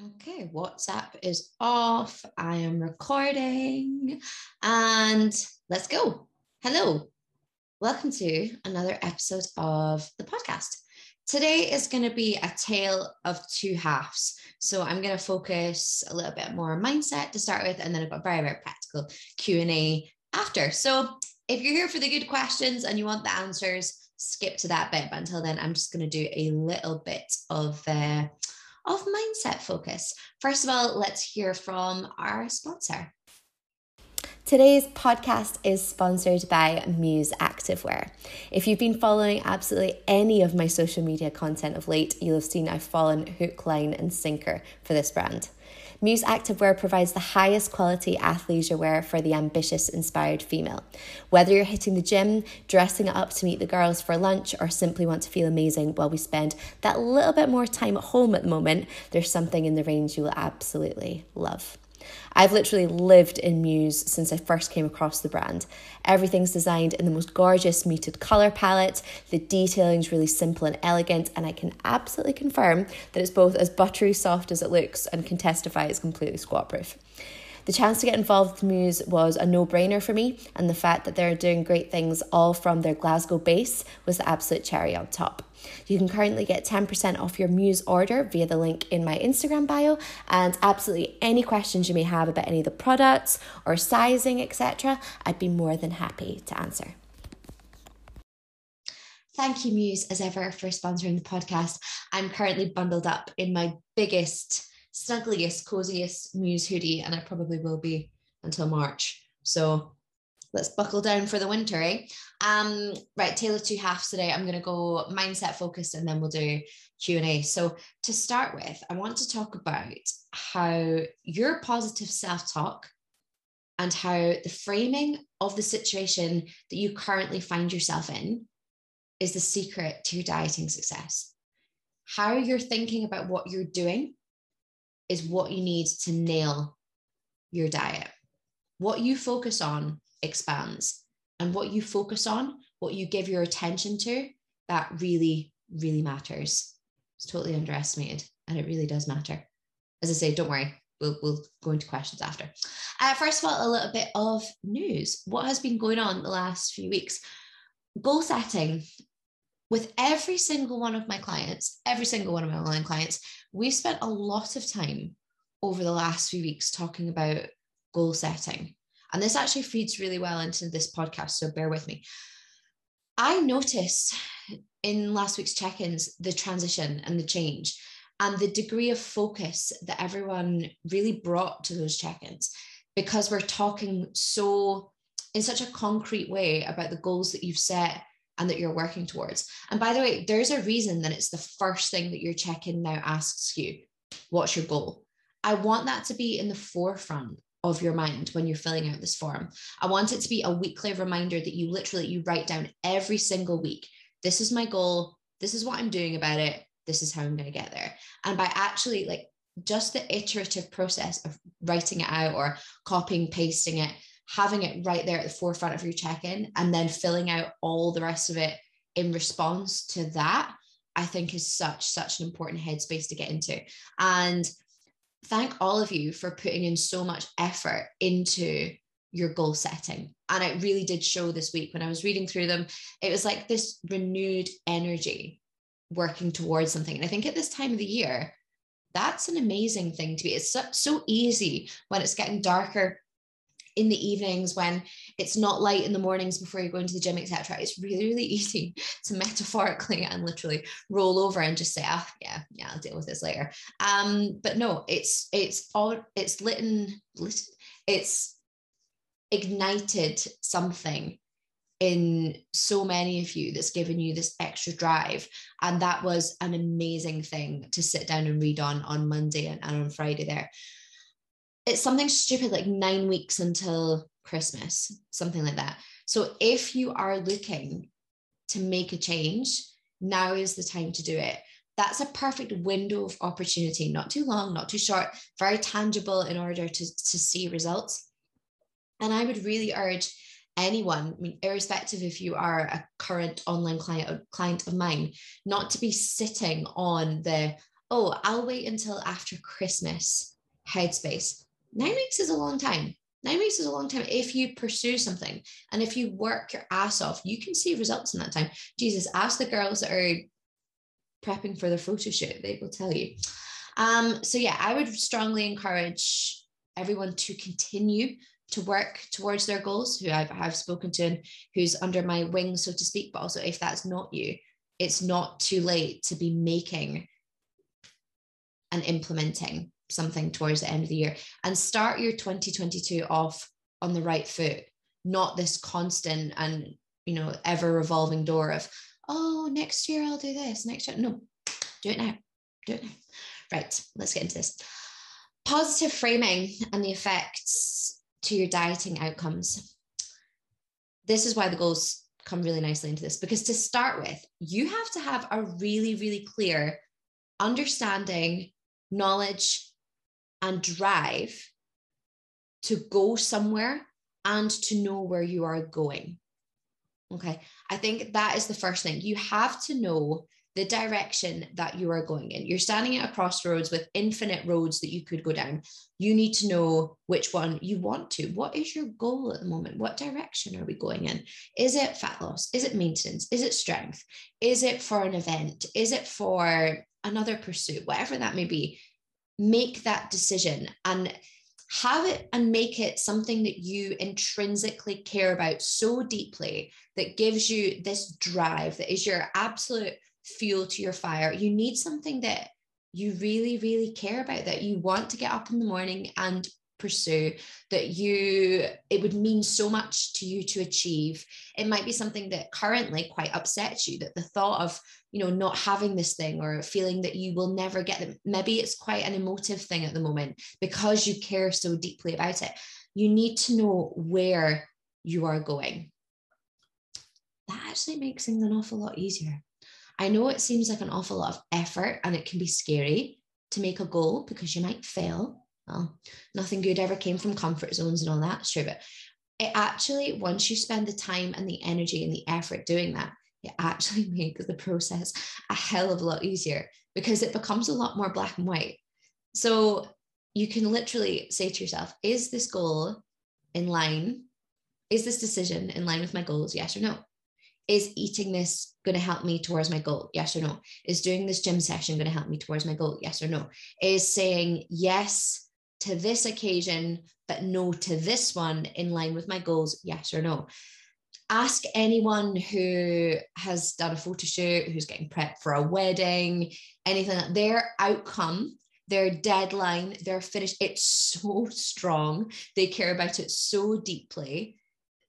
Okay, WhatsApp is off. I am recording and let's go. Hello, welcome to another episode of the podcast. Today is going to be a tale of two halves. So I'm going to focus a little bit more mindset to start with, and then I've got very, very practical Q&A after. So if you're here for the good questions and you want the answers, skip to that bit. But until then, I'm just going to do a little bit of uh, of mindset focus. First of all, let's hear from our sponsor. Today's podcast is sponsored by Muse Activewear. If you've been following absolutely any of my social media content of late, you'll have seen I've fallen hook, line, and sinker for this brand. Muse Activewear provides the highest quality athleisure wear for the ambitious, inspired female. Whether you're hitting the gym, dressing up to meet the girls for lunch, or simply want to feel amazing while we spend that little bit more time at home at the moment, there's something in the range you will absolutely love. I've literally lived in Muse since I first came across the brand. Everything's designed in the most gorgeous muted colour palette, the detailing is really simple and elegant, and I can absolutely confirm that it's both as buttery soft as it looks and can testify it's completely squat proof. The chance to get involved with Muse was a no brainer for me, and the fact that they're doing great things all from their Glasgow base was the absolute cherry on top. You can currently get 10% off your Muse order via the link in my Instagram bio, and absolutely any questions you may have about any of the products or sizing, etc., I'd be more than happy to answer. Thank you, Muse, as ever, for sponsoring the podcast. I'm currently bundled up in my biggest snuggliest, coziest Muse hoodie, and I probably will be until March. So let's buckle down for the winter, eh? Um, right, Taylor two halves today. I'm going to go mindset focused, and then we'll do Q and A. So to start with, I want to talk about how your positive self talk and how the framing of the situation that you currently find yourself in is the secret to your dieting success. How you're thinking about what you're doing is what you need to nail your diet. What you focus on expands, and what you focus on, what you give your attention to, that really, really matters. It's totally underestimated, and it really does matter. As I say, don't worry, we'll, we'll go into questions after. Uh, first of all, a little bit of news. What has been going on the last few weeks? Goal setting. With every single one of my clients, every single one of my online clients, we've spent a lot of time over the last few weeks talking about goal setting. And this actually feeds really well into this podcast, so bear with me. I noticed in last week's check ins the transition and the change and the degree of focus that everyone really brought to those check ins because we're talking so in such a concrete way about the goals that you've set and that you're working towards. And by the way, there's a reason that it's the first thing that your check in now asks you what's your goal? I want that to be in the forefront of your mind when you're filling out this form. I want it to be a weekly reminder that you literally you write down every single week. This is my goal. This is what I'm doing about it. This is how I'm going to get there. And by actually like just the iterative process of writing it out or copying, pasting it, having it right there at the forefront of your check-in and then filling out all the rest of it in response to that i think is such such an important headspace to get into. And thank all of you for putting in so much effort into your goal setting. And it really did show this week when i was reading through them it was like this renewed energy working towards something. And i think at this time of the year that's an amazing thing to be. It's so, so easy when it's getting darker in the evenings when it's not light in the mornings before you're going to the gym, etc. It's really, really easy to metaphorically and literally roll over and just say, ah, yeah, yeah, I'll deal with this later. Um, but no, it's it's all it's lit lit, it's ignited something in so many of you that's given you this extra drive and that was an amazing thing to sit down and read on on monday and, and on friday there it's something stupid like nine weeks until Christmas, something like that. So if you are looking to make a change, now is the time to do it. That's a perfect window of opportunity, not too long, not too short, very tangible in order to, to see results. And I would really urge anyone, I mean, irrespective if you are a current online client client of mine, not to be sitting on the oh, I'll wait until after Christmas headspace. Nine weeks is a long time. Nine weeks is a long time. If you pursue something and if you work your ass off, you can see results in that time. Jesus, ask the girls that are prepping for the photo shoot, they will tell you. Um, so yeah, I would strongly encourage everyone to continue to work towards their goals, who I've, I've spoken to and who's under my wing, so to speak. But also, if that's not you, it's not too late to be making and implementing something towards the end of the year and start your 2022 off on the right foot, not this constant and you know ever revolving door of oh next year I'll do this next year. No, do it now. Do it now. Right, let's get into this. Positive framing and the effects to your dieting outcomes. This is why the goals come really nicely into this because to start with, you have to have a really, really clear understanding, knowledge, and drive to go somewhere and to know where you are going. Okay. I think that is the first thing. You have to know the direction that you are going in. You're standing at a crossroads with infinite roads that you could go down. You need to know which one you want to. What is your goal at the moment? What direction are we going in? Is it fat loss? Is it maintenance? Is it strength? Is it for an event? Is it for another pursuit? Whatever that may be, make that decision and have it and make it something that you intrinsically care about so deeply that gives you this drive that is your absolute fuel to your fire. You need something that you really, really care about, that you want to get up in the morning and pursue that you it would mean so much to you to achieve. It might be something that currently quite upsets you that the thought of you know not having this thing or feeling that you will never get it maybe it's quite an emotive thing at the moment because you care so deeply about it. You need to know where you are going. That actually makes things an awful lot easier. I know it seems like an awful lot of effort and it can be scary to make a goal because you might fail. Well, nothing good ever came from comfort zones and all that. Sure, but it actually, once you spend the time and the energy and the effort doing that, it actually makes the process a hell of a lot easier because it becomes a lot more black and white. So you can literally say to yourself, is this goal in line? Is this decision in line with my goals? Yes or no? is eating this going to help me towards my goal? Yes or no? Is doing this gym session going to help me towards my goal? Yes or no? Is saying yes to this occasion, but no to this one in line with my goals? Yes or no? Ask anyone who has done a photo shoot, who's getting prepped for a wedding, anything, their outcome their deadline, their finish, it's so strong. They care about it so deeply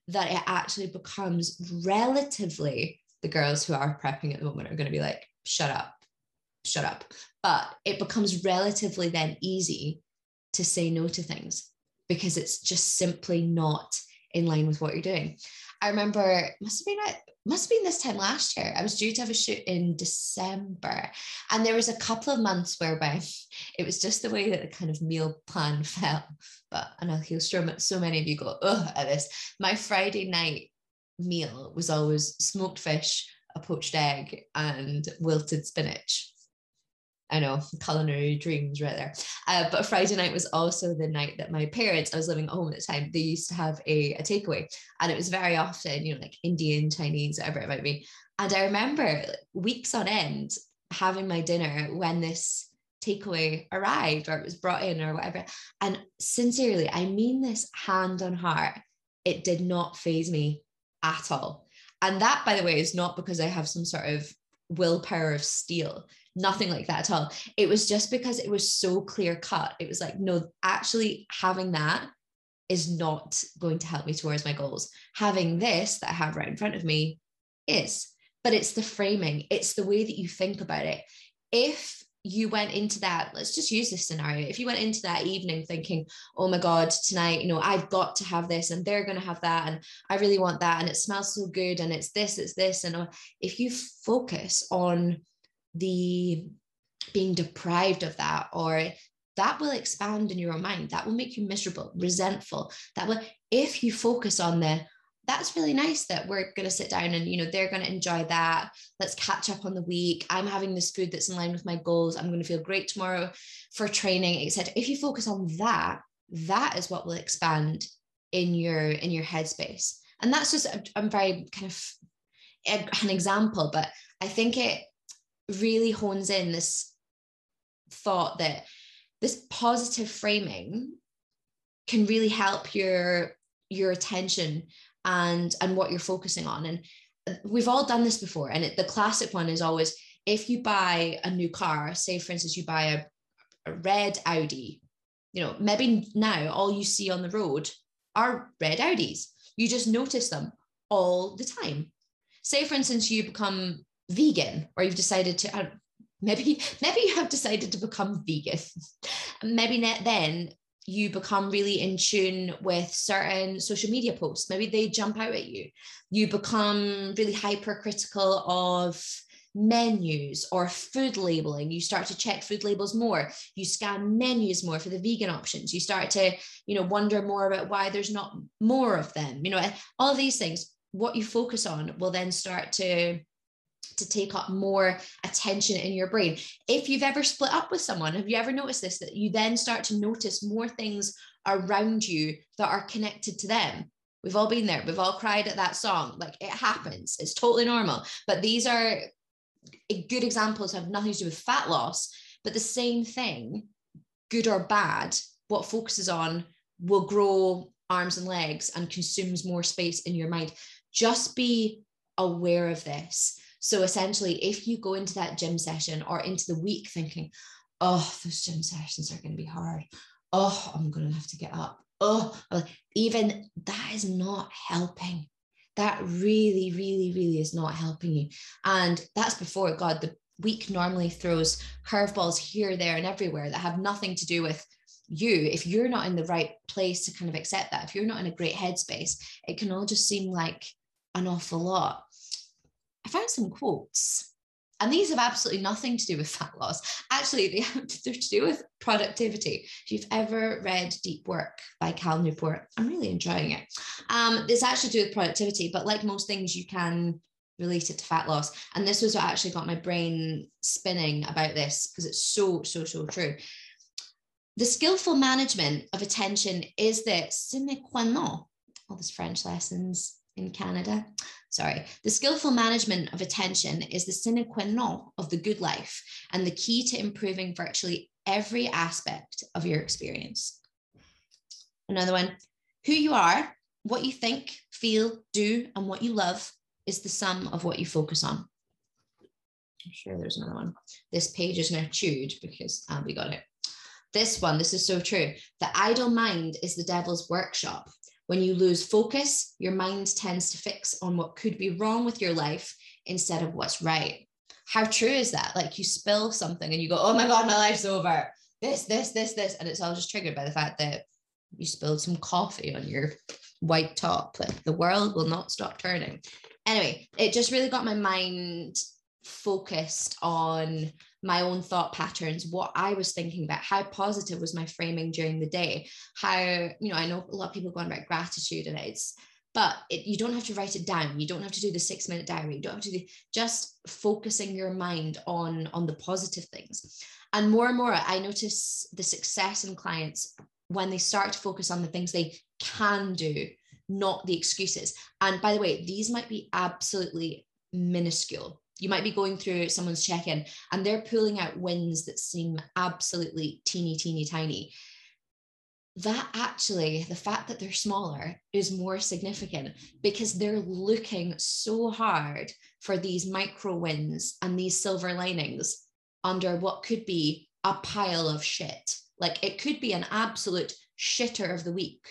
that it actually becomes relatively the girls who are prepping at the moment are going to be like, shut up, shut up. But it becomes relatively then easy to say no to things because it's just simply not in line with what you're doing. I remember must have been must have been this time last year. I was due to have a shoot in December, and there was a couple of months whereby it was just the way that the kind of meal plan fell. But I know he'll sure so many of you go ugh at this. My Friday night meal was always smoked fish, a poached egg, and wilted spinach. I know, culinary dreams right there. Uh, but Friday night was also the night that my parents, I was living at home at the time, they used to have a, a takeaway. And it was very often, you know, like Indian, Chinese, whatever it might be. And I remember weeks on end having my dinner when this takeaway arrived or it was brought in or whatever. And sincerely, I mean this hand on heart, it did not faze me at all. And that, by the way, is not because I have some sort of willpower of steel nothing like that at all. It was just because it was so clear cut. It was like, no, actually having that is not going to help me towards my goals. Having this that I have right in front of me is, but it's the framing, it's the way that you think about it. If you went into that, let's just use this scenario. If you went into that evening thinking, oh my God, tonight, you know, I've got to have this and they're going to have that and I really want that and it smells so good and it's this, it's this. And uh, if you focus on the being deprived of that or that will expand in your own mind. That will make you miserable resentful. That will if you focus on the that's really nice that we're going to sit down and you know they're going to enjoy that. Let's catch up on the week. I'm having this food that's in line with my goals. I'm going to feel great tomorrow for training etc if you focus on that that is what will expand in your in your headspace. And that's just i'm very kind of an example but i think it really hones in this thought that this positive framing can really help your your attention and and what you're focusing on. And uh, we've all done this before and it, the classic one is always if you buy a new car say for instance you buy a, a red audi you know maybe now all you see on the road are red audis. You just notice them all the time. Say for instance you become vegan or you've decided to uh, maybe maybe you have decided to become vegan maybe then you become really in tune with certain social media posts. Maybe they jump out at you. You become really hypercritical of menus or food labeling. You start to check food labels more. You scan menus more for the vegan options. You start to, you know, wonder more about why there's not more of them. You know, all of these things. What you focus on will then start to to take up more attention in your brain. If you've ever split up with someone, have you ever noticed this? That you then start to notice more things around you that are connected to them. We've all been there. We've all cried at that song. Like it happens. It's totally normal. But these are eh, good examples have nothing to do with fat loss, but the same thing, good or bad, what focuses on will grow arms and legs and consumes more space in your mind. Just be aware of this so essentially, if you go into that gym session or into the week thinking, oh, those gym sessions are going to be hard. Oh, I'm going to have to get up. Oh, even that is not helping. That really, really, really is not helping you. And that's before God, the week normally throws curveballs here, there, and everywhere that have nothing to do with you. If you're not in the right place to kind of accept that, if you're not in a great headspace, it can all just seem like an awful lot. I found some quotes. And these have absolutely nothing to do with fat loss. Actually, they have to, do with productivity. If you've ever read Deep Work by Cal Newport, I'm really enjoying it. Um, this actually to do with productivity, but like most things, you can relate it to fat loss. And this was what actually got my brain spinning about this because it's so, so, so true. The skillful management of attention is the sine qua non. All these French lessons in Canada. Sorry, the skillful management of attention is the sine qua non of the good life and the key to improving virtually every aspect of your experience. Another one who you are, what you think, feel, do, and what you love is the sum of what you focus on. I'm sure there's another one. This page is now chewed because um, we got it. This one, this is so true. The idle mind is the devil's workshop. When you lose focus, your mind tends to fix on what could be wrong with your life instead of what's right. How true is that? Like you spill something and you go, oh my God, my life's over. This, this, this, this. And it's all just triggered by the fact that you spilled some coffee on your white top. Like the world will not stop turning. Anyway, it just really got my mind focused on my own thought patterns, what I was thinking about, how positive was my framing during the day, how, you know, I know a lot of people go on about gratitude and it's, but it, you don't have to write it down. You don't have to do the six minute diary. You don't have to do just focusing your mind on, on the positive things. And more and more, I notice the success in clients when they start to focus on the things they can do, not the excuses. And by the way, these might be absolutely minuscule you might be going through someone's check-in and they're pulling out wins that seem absolutely teeny teeny tiny. That actually the fact that they're smaller is more significant because they're looking so hard for these micro wins and these silver linings under what could be a pile of shit. Like it could be an absolute shitter of the week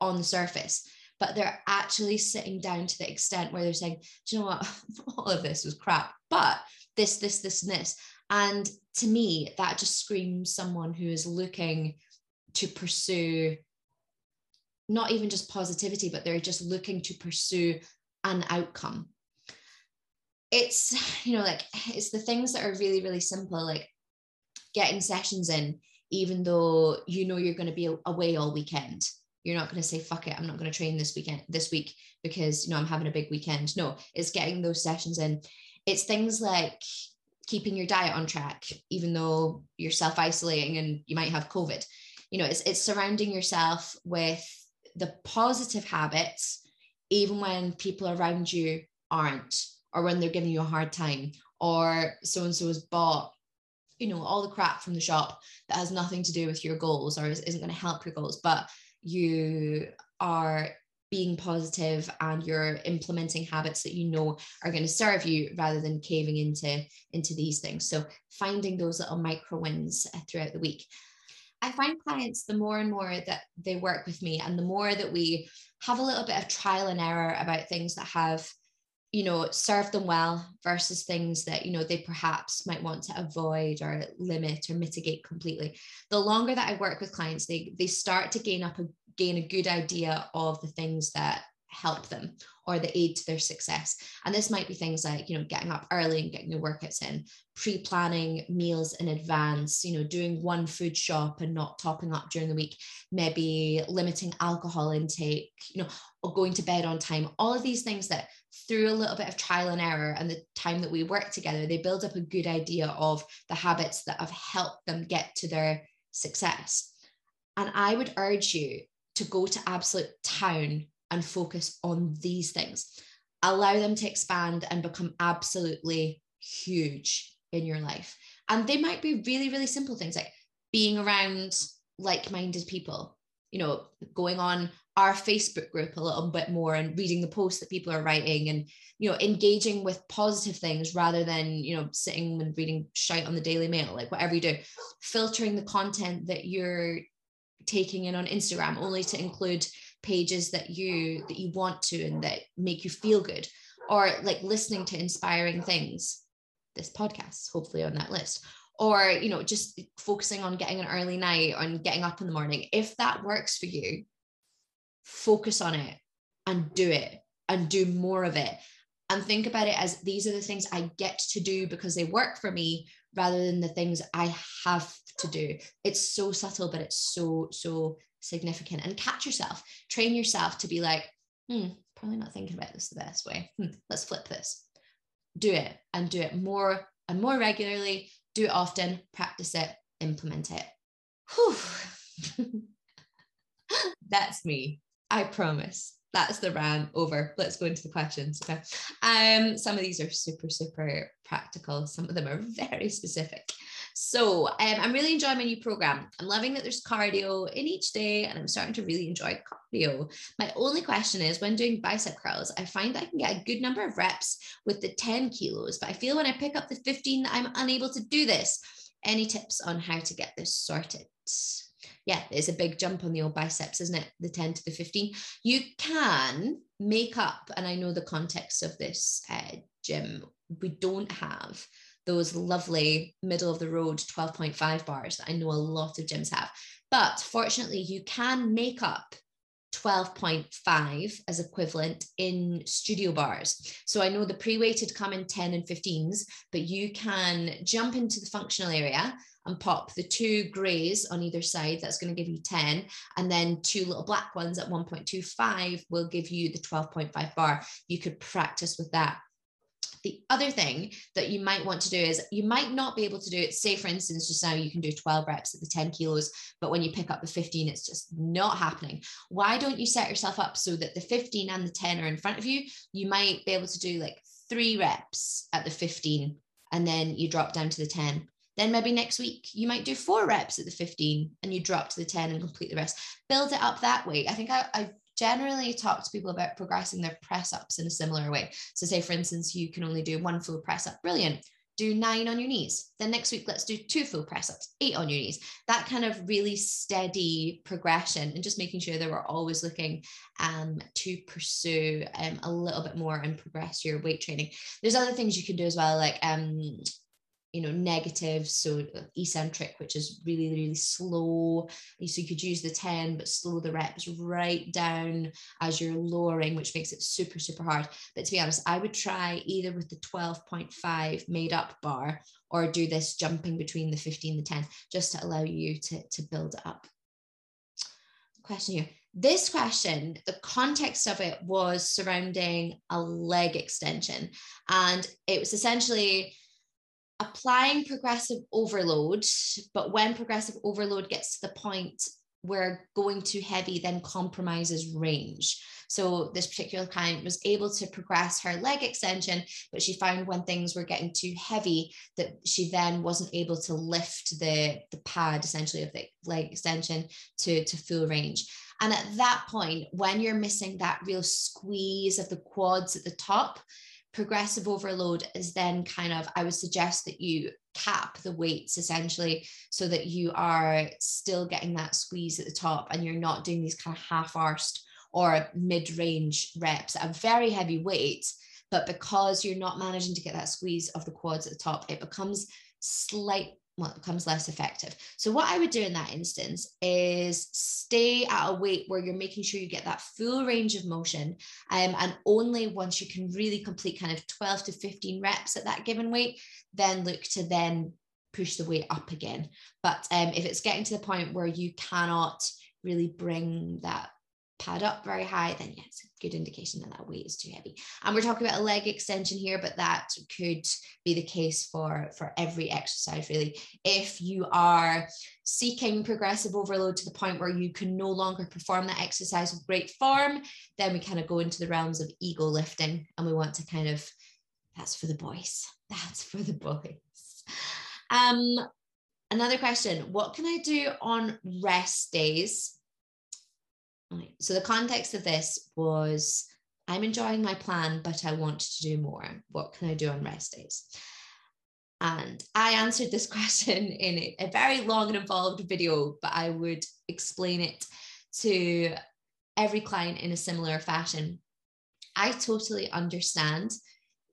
on the surface but they're actually sitting down to the extent where they're saying, do you know what? All of this was crap, but this, this, this, and this. And to me, that just screams someone who is looking to pursue not even just positivity, but they're just looking to pursue an outcome. It's, you know, like it's the things that are really, really simple, like getting sessions in, even though you know you're going to be away all weekend You're not going to say, fuck it, I'm not going to train this weekend, this week because, you know, I'm having a big weekend. No, it's getting those sessions in. It's things like keeping your diet on track, even though you're self isolating and you might have COVID. You know, it's, it's surrounding yourself with the positive habits, even when people around you aren't, or when they're giving you a hard time, or so and so has bought you know all the crap from the shop that has nothing to do with your goals or isn't going to help your goals but you are being positive and you're implementing habits that you know are going to serve you rather than caving into into these things. So finding those little micro wins uh, throughout the week. I find clients the more and more that they work with me and the more that we have a little bit of trial and error about things that have you know serve them well versus things that you know they perhaps might want to avoid or limit or mitigate completely. The longer that i work with clients they they start to gain up a gain a good idea of the things that help them or the aid to their success. And this might be things like, you know, getting up early and getting your workouts in, pre-planning meals in advance, you know, doing one food shop and not topping up during the week, maybe limiting alcohol intake, you know, or going to bed on time. All of these things that through a little bit of trial and error and the time that we work together, they build up a good idea of the habits that have helped them get to their success. And I would urge you to go to absolute town and focus on these things. Allow them to expand and become absolutely huge in your life. And they might be really, really simple things like being around like minded people, you know, going on our Facebook group a little bit more and reading the posts that people are writing and, you know, engaging with positive things rather than, you know, sitting and reading shite on the Daily Mail, like whatever you do, filtering the content that you're taking in on Instagram only to include pages that you that you want to and that make you feel good or like listening to inspiring things this podcast hopefully on that list. Or you know just focusing on getting an early night on getting up in the morning. If that works for you focus on it and do it and do more of it. And think about it as these are the things I get to do because they work for me rather than the things I have to do. It's so subtle, but it's so, so significant. And catch yourself, train yourself to be like, hmm, probably not thinking about this the best way. Hmm, let's flip this. Do it and do it more and more regularly. Do it often, practice it, implement it. Whew. That's me. I promise that's the rant over. Let's go into the questions. Okay. Um, some of these are super, super practical. Some of them are very specific. So um, I'm really enjoying my new program. I'm loving that there's cardio in each day, and I'm starting to really enjoy cardio. My only question is when doing bicep curls, I find I can get a good number of reps with the 10 kilos, but I feel when I pick up the 15, I'm unable to do this. Any tips on how to get this sorted? yeah, it's a big jump on the old biceps, isn't it? The 10 to the 15. You can make up, and I know the context of this uh, gym, we don't have those lovely middle of the road 12.5 bars that I know a lot of gyms have. But fortunately, you can make up 12.5 as equivalent in studio bars. So I know the pre-weighted come in 10 and 15s, but you can jump into the functional area and pop the two grays on either side. That's going to give you 10. And then two little black ones at 1.25 will give you the 12.5 bar. You could practice with that. The other thing that you might want to do is you might not be able to do it. Say, for instance, just now you can do 12 reps at the 10 kilos, but when you pick up the 15, it's just not happening. Why don't you set yourself up so that the 15 and the 10 are in front of you? You might be able to do like three reps at the 15 and then you drop down to the 10 then maybe next week you might do four reps at the 15 and you drop to the 10 and complete the rest. Build it up that way. I think I, I generally talk to people about progressing their press ups in a similar way. So, say for instance, you can only do one full press up, brilliant. Do nine on your knees. Then next week, let's do two full press ups, eight on your knees. That kind of really steady progression and just making sure that we're always looking um, to pursue um, a little bit more and progress your weight training. There's other things you can do as well, like um, you know negative so uh, eccentric which is really really slow. So you could use the 10 but slow the reps right down as you're lowering which makes it super super hard. But to be honest i would try either with the 12.5 made up bar or do this jumping between the 15 and the 10 just to allow you to, to build up. Question here. This question, the context of it was surrounding a leg extension. And it was essentially applying progressive overload. But when progressive overload gets to the point where going too heavy then compromises range. So this particular client was able to progress her leg extension, but she found when things were getting too heavy that she then wasn't able to lift the, the pad essentially of the leg extension to, to full range. And at that point, when you're missing that real squeeze of the quads at the top, progressive overload is then kind of, I would suggest that you cap the weights essentially so that you are still getting that squeeze at the top and you're not doing these kind of half-arsed or mid-range reps a very heavy weight but because you're not managing to get that squeeze of the quads at the top it becomes slight becomes less effective. So, what I would do in that instance is stay at a weight where you're making sure you get that full range of motion. Um, and only once you can really complete kind of 12 to 15 reps at that given weight, then look to then push the weight up again. But um, if it's getting to the point where you cannot really bring that pad up very high, then yeah, it's a good indication that that weight is too heavy. And we're talking about a leg extension here, but that could be the case for, for every exercise, really. If you are seeking progressive overload to the point where you can no longer perform that exercise with great form, then we kind of go into the realms of ego lifting and we want to kind of, that's for the boys. That's for the boys. Um, another question What can I do on rest days Right. So the context of this was I'm enjoying my plan, but I want to do more. What can I do on rest days? And I answered this question in a very long and involved video, but I would explain it to every client in a similar fashion. I totally understand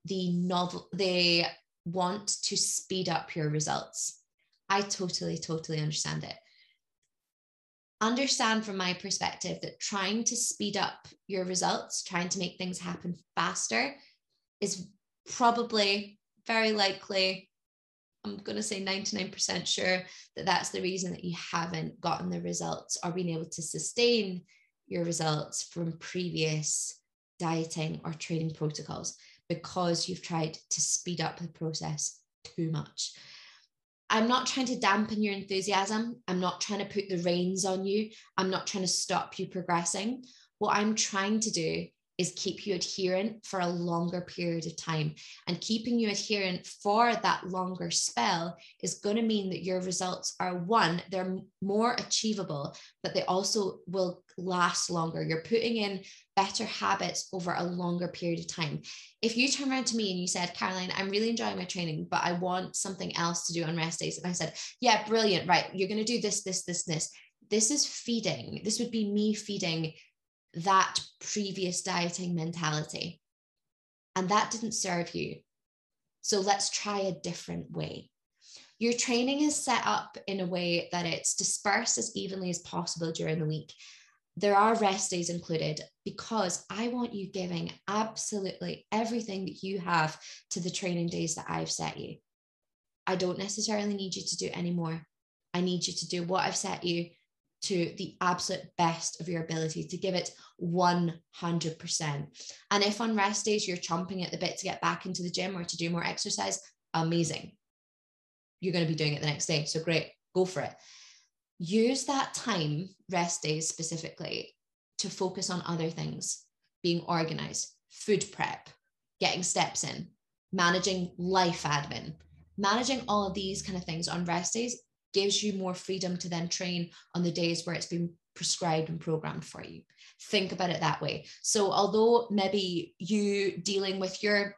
the novel, they want to speed up your results. I totally, totally understand it understand from my perspective that trying to speed up your results, trying to make things happen faster is probably very likely, I'm going to say 99% sure that that's the reason that you haven't gotten the results or been able to sustain your results from previous dieting or training protocols because you've tried to speed up the process too much. I'm not trying to dampen your enthusiasm. I'm not trying to put the reins on you. I'm not trying to stop you progressing. What I'm trying to do is keep you adherent for a longer period of time. And keeping you adherent for that longer spell is going to mean that your results are one, they're more achievable, but they also will last longer. You're putting in better habits over a longer period of time. If you turn around to me and you said, Caroline, I'm really enjoying my training, but I want something else to do on rest days. And I said, Yeah, brilliant. Right. You're going to do this, this, this, this. This is feeding. This would be me feeding that previous dieting mentality. And that didn't serve you. So let's try a different way. Your training is set up in a way that it's dispersed as evenly as possible during the week. There are rest days included because I want you giving absolutely everything that you have to the training days that I've set you. I don't necessarily need you to do any more. I need you to do what I've set you to the absolute best of your ability to give it 100%. And if on rest days you're chomping at the bit to get back into the gym or to do more exercise, amazing. You're going to be doing it the next day. So great, go for it. Use that time, rest days specifically, to focus on other things being organized, food prep, getting steps in, managing life admin, managing all of these kind of things on rest days gives you more freedom to then train on the days where it's been prescribed and programmed for you. Think about it that way. So, although maybe you dealing with your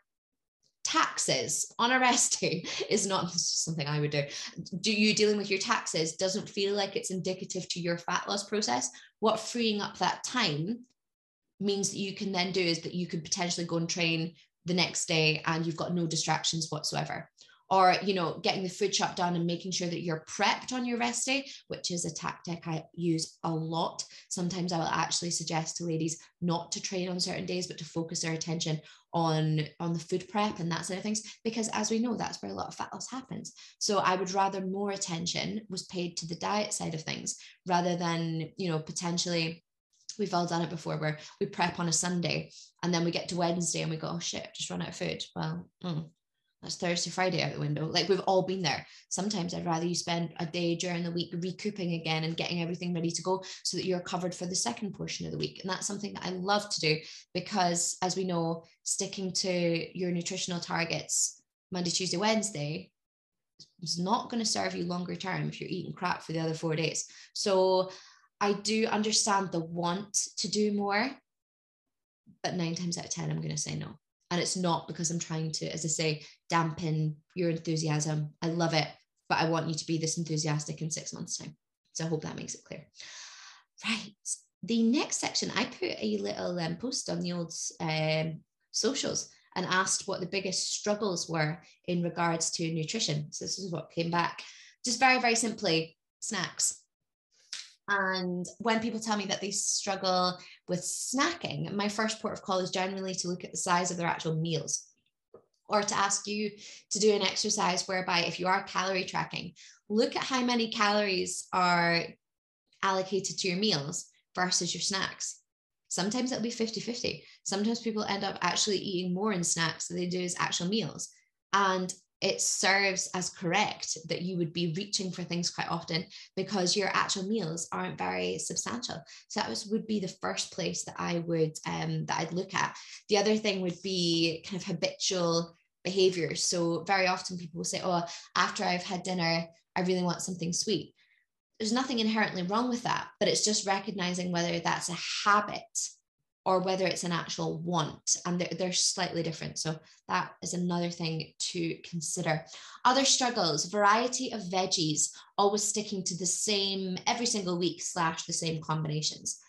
taxes on a rest day is not something I would do. Do you dealing with your taxes doesn't feel like it's indicative to your fat loss process? What freeing up that time means that you can then do is that you could potentially go and train the next day and you've got no distractions whatsoever or you know getting the food shop done and making sure that you're prepped on your rest day which is a tactic i use a lot. Sometimes i will actually suggest to ladies not to train on certain days but to focus their attention on on the food prep and that sort of things because as we know that's where a lot of fat loss happens. So i would rather more attention was paid to the diet side of things rather than you know potentially we've all done it before where we prep on a Sunday and then we get to Wednesday and we go, oh shit, just run out of food. Well, mm, that's Thursday, Friday out the window. Like we've all been there. Sometimes I'd rather you spend a day during the week recouping again and getting everything ready to go so that you're covered for the second portion of the week. And that's something that I love to do because, as we know, sticking to your nutritional targets Monday, Tuesday, Wednesday is not going to serve you longer term if you're eating crap for the other four days. So I do understand the want to do more, but nine times out of 10, I'm going to say no. And it's not because I'm trying to, as I say, dampen your enthusiasm. I love it, but I want you to be this enthusiastic in six months' time. So I hope that makes it clear. Right. The next section, I put a little um, post on the old um, socials and asked what the biggest struggles were in regards to nutrition. So this is what came back. Just very, very simply, snacks. And when people tell me that they struggle with snacking, my first port of call is generally to look at the size of their actual meals or to ask you to do an exercise whereby if you are calorie tracking, look at how many calories are allocated to your meals versus your snacks. Sometimes it'll be 50 50. Sometimes people end up actually eating more in snacks than they do as actual meals. And it serves as correct that you would be reaching for things quite often because your actual meals aren't very substantial. So that was, would be the first place that I would um, that I'd look at. The other thing would be kind of habitual behaviors. So very often people will say, "Oh, after I've had dinner, I really want something sweet." There's nothing inherently wrong with that, but it's just recognizing whether that's a habit or whether it's an actual want and they're, they're, slightly different. So that is another thing to consider. Other struggles variety of veggies always sticking to the same every single week slash the same combinations.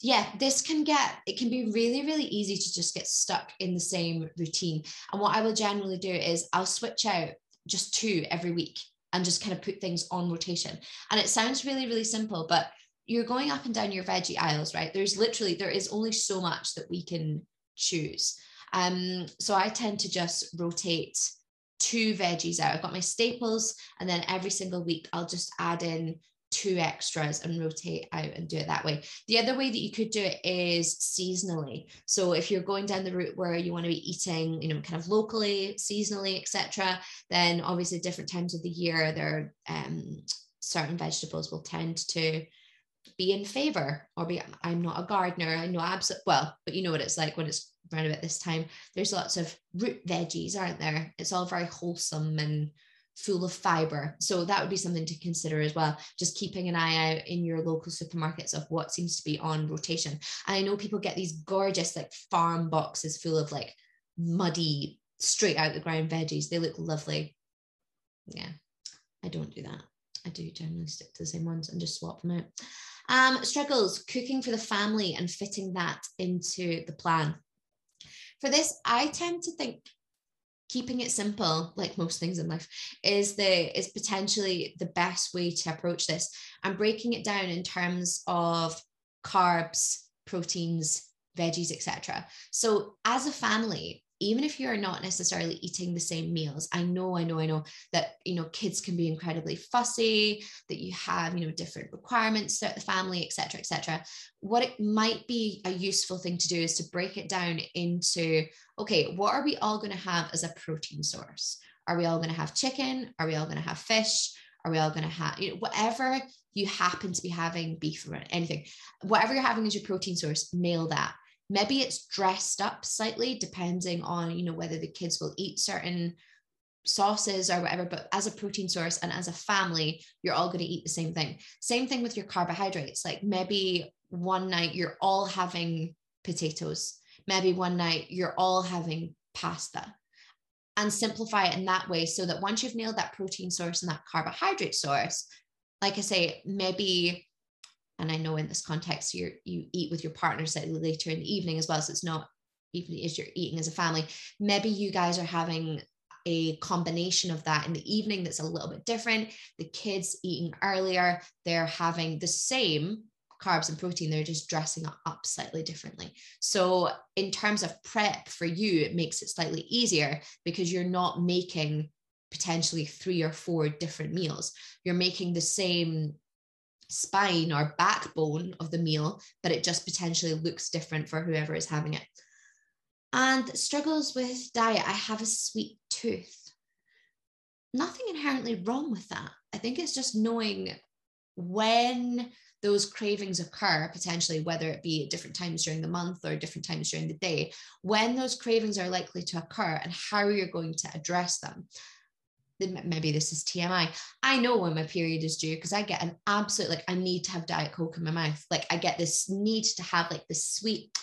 Yeah this can get it can be really really easy to just get stuck in the same routine. And what i will generally do is i'll switch out just two every week and just kind of put things on rotation. And it sounds really really simple but you're going up and down your veggie aisles, right? There's literally, there is only so much that we can choose. Um, so I tend to just rotate two veggies out. I've got my staples, and then every single week I'll just add in two extras and rotate out and do it that way. The other way that you could do it is seasonally. So if you're going down the route where you want to be eating, you know, kind of locally, seasonally, etc., then obviously different times of the year there um, certain vegetables will tend to be in favor or be i'm not a gardener i know absolutely well but you know what it's like when it's around about this time. There's lots of root veggies aren't there? It's all very wholesome and full of fiber so that would be something to consider as well. Just keeping an eye out in your local supermarkets of what seems to be on rotation. And i know people get these gorgeous like farm boxes full of like muddy straight out the ground veggies. They look lovely. Yeah i don't do that i do generally stick to the same ones and just swap them out um, struggles cooking for the family and fitting that into the plan. For this, I tend to think keeping it simple, like most things in life, is the is potentially the best way to approach this. And breaking it down in terms of carbs, proteins, veggies, etc. So as a family, even if you're not necessarily eating the same meals i know i know i know that you know kids can be incredibly fussy that you have you know different requirements throughout the family etc etc what it might be a useful thing to do is to break it down into okay what are we all going to have as a protein source? Are we all going to have chicken? Are we all going to have fish? Are we all going to have you know whatever you happen to be having beef or anything whatever you're having as your protein source nail that maybe it's dressed up slightly depending on you know whether the kids will eat certain sauces or whatever but as a protein source and as a family you're all going to eat the same thing. Same thing with your carbohydrates. Like maybe one night you're all having potatoes. Maybe one night you're all having pasta. And simplify it in that way so that once you've nailed that protein source and that carbohydrate source like i say maybe and I know in this context you you eat with your partner slightly later in the evening as well, so it's not even as you're eating as a family. Maybe you guys are having a combination of that in the evening that's a little bit different. The kids eating earlier, they're having the same carbs and protein, they're just dressing up slightly differently. So, in terms of prep for you, it makes it slightly easier because you're not making potentially three or four different meals. You're making the same spine or backbone of the meal, but it just potentially looks different for whoever is having it. And struggles with diet, I have a sweet tooth. Nothing inherently wrong with that. I think it's just knowing when those cravings occur, potentially, whether it be at different times during the month or different times during the day, when those cravings are likely to occur and how you're going to address them maybe this is TMI. I know when my period is due because I get an absolute like I need to have Diet Coke in my mouth. Like I get this need to have like this sweet,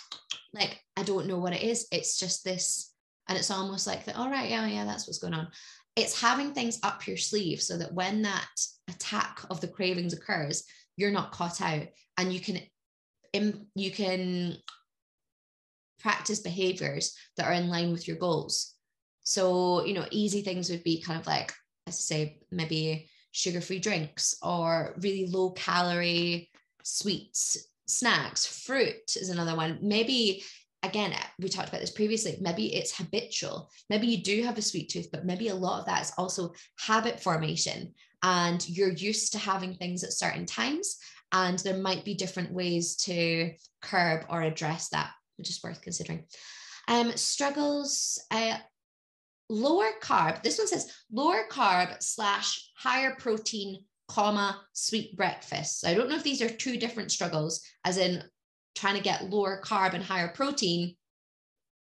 like I don't know what it is. It's just this, and it's almost like that. All right, yeah, yeah, that's what's going on. It's having things up your sleeve so that when that attack of the cravings occurs, you're not caught out, and you can, you can practice behaviors that are in line with your goals so, you know, easy things would be kind of like, I say, maybe sugar free drinks or really low calorie sweets, snacks, fruit is another one. Maybe again, we talked about this previously. Maybe it's habitual. Maybe you do have a sweet tooth, but maybe a lot of that is also habit formation. And you're used to having things at certain times. And there might be different ways to curb or address that, which is worth considering. Um, struggles, uh, lower carb, this one says lower carb slash higher protein, comma, sweet breakfast. So I don't know if these are two different struggles, as in trying to get lower carb and higher protein,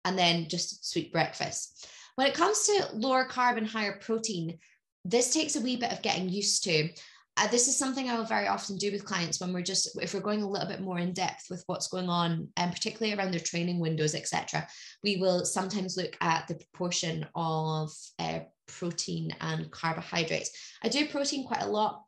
and then just sweet breakfast. When it comes to lower carb and higher protein, this takes a wee bit of getting used to uh, this is something I will very often do with clients when we're just if we're going a little bit more in depth with what's going on, and particularly around their training windows, etc. We will sometimes look at the proportion of uh, protein and carbohydrates. I do protein quite a lot,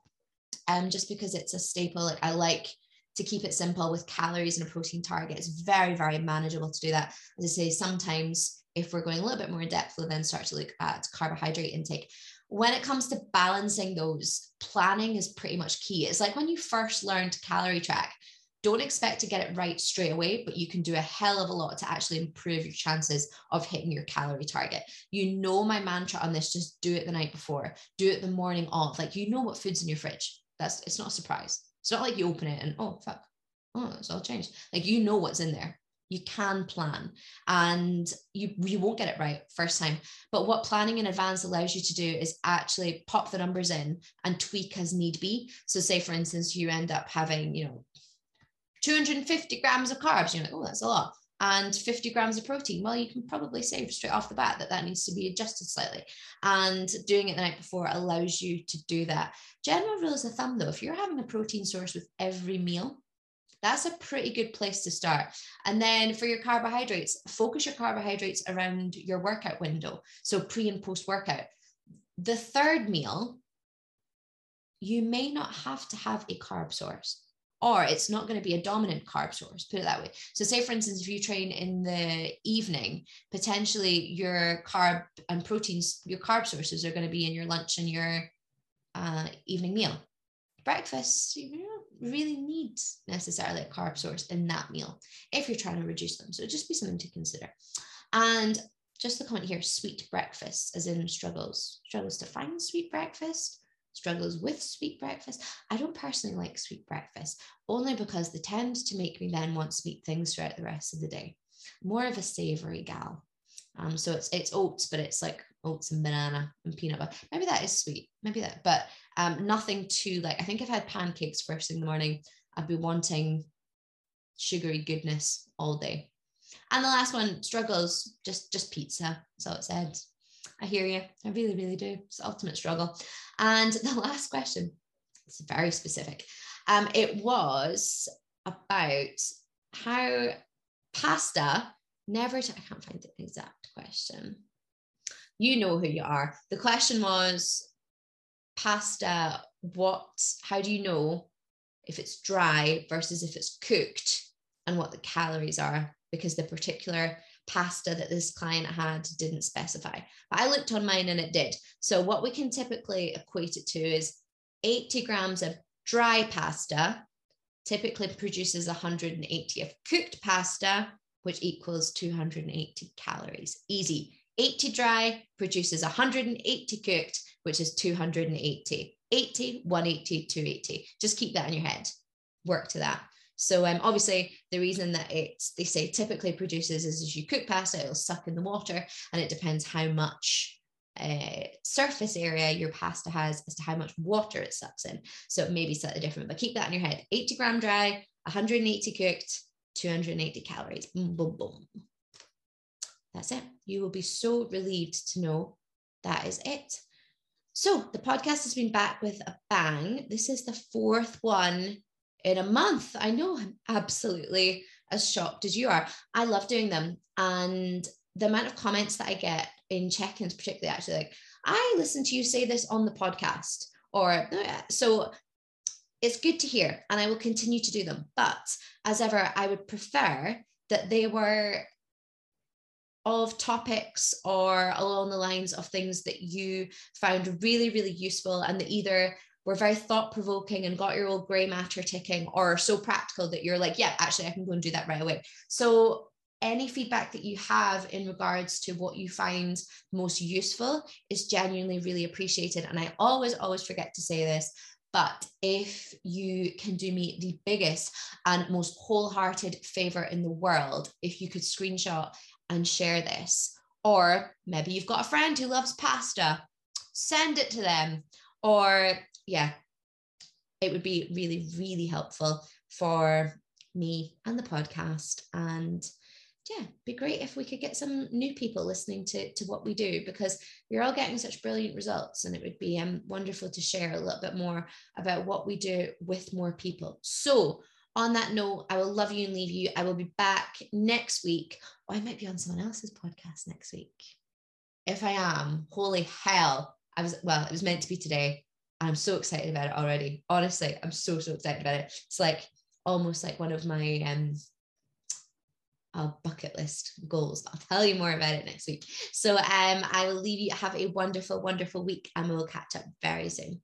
um, just because it's a staple. Like I like to keep it simple with calories and a protein target. It's very very manageable to do that. As I say, sometimes if we're going a little bit more in depth, we'll then start to look at carbohydrate intake when it comes to balancing those, planning is pretty much key. It's like when you first learn to calorie track, don't expect to get it right straight away, but you can do a hell of a lot to actually improve your chances of hitting your calorie target. You know my mantra on this, just do it the night before, do it the morning of. Like you know what food's in your fridge. That's it's not a surprise. It's not like you open it and oh fuck, oh it's all changed. Like you know what's in there you can plan and you you won't get it right first time. But what planning in advance allows you to do is actually pop the numbers in and tweak as need be. So say for instance you end up having you know 250 grams of carbs. You're like oh that's a lot. And 50 grams of protein. Well you can probably say straight off the bat that that needs to be adjusted slightly. And doing it the night before allows you to do that. General rules of thumb though if you're having a protein source with every meal that's a pretty good place to start. And then for your carbohydrates, focus your carbohydrates around your workout window. So pre and post workout. The third meal, you may not have to have a carb source or it's not going to be a dominant carb source, put it that way. So, say for instance, if you train in the evening, potentially your carb and proteins, your carb sources are going to be in your lunch and your uh, evening meal. Breakfast, you really need necessarily a carb source in that meal if you're trying to reduce them. So just be something to consider. And just the comment here, sweet breakfast, as in struggles, struggles to find sweet breakfast, struggles with sweet breakfast. I don't personally like sweet breakfast, only because they tend to make me then want sweet things throughout the rest of the day. More of a savory gal. Um, so it's it's oats, but it's like oats and banana and peanut butter. Maybe that is sweet. Maybe that, but um, nothing too like. I think I've had pancakes first thing in the morning, I'd be wanting sugary goodness all day. And the last one, struggles, just just pizza. So it said. I hear you. I really, really do. It's ultimate struggle. And the last question, it's very specific. Um, it was about how pasta never. T- I can't find the exact question you know who you are. The question was pasta, what, how do you know if it's dry versus if it's cooked and what the calories are? Because the particular pasta that this client had didn't specify. But I looked on mine and it did. So what we can typically equate it to is 80 grams of dry pasta typically produces 180 of cooked pasta, which equals 280 calories. Easy. 80 dry produces 180 cooked, which is 280. 80, 180, 280. Just keep that in your head. Work to that. So um, obviously the reason that it's they say typically produces is as you cook pasta, it'll suck in the water, and it depends how much uh, surface area your pasta has as to how much water it sucks in. So it may be slightly different, but keep that in your head. 80 gram dry, 180 cooked, 280 calories. Boom, boom, boom. That's it. You will be so relieved to know that is it. So the podcast has been back with a bang. This is the fourth one in a month. I know I'm absolutely as shocked as you are. I love doing them. And the amount of comments that I get in check-ins, particularly actually like, I listened to you say this on the podcast. Or so it's good to hear, and I will continue to do them. But as ever, I would prefer that they were of topics or along the lines of things that you found really, really useful and that either were very thought provoking and got your old gray matter ticking or so practical that you're like, yeah, actually, I can go and do that right away. So, any feedback that you have in regards to what you find most useful is genuinely really appreciated. And I always, always forget to say this. But if you can do me the biggest and most wholehearted favor in the world, if you could screenshot and share this. Or maybe you've got a friend who loves pasta, send it to them. Or, yeah, it would be really, really helpful for me and the podcast. And yeah, be great if we could get some new people listening to, to what we do because we're all getting such brilliant results and it would be um, wonderful to share a little bit more about what we do with more people. So on that note, I will love you and leave you. I will be back next week. Or I might be on someone else's podcast next week. If I am, holy hell. I was, well, it was meant to be today. I'm so excited about it already. Honestly, I'm so, so excited about it. It's like almost like one of my um uh, bucket list goals. I'll tell you more about it next week. So um, I will leave you. Have a wonderful, wonderful week, and we'll catch up very soon.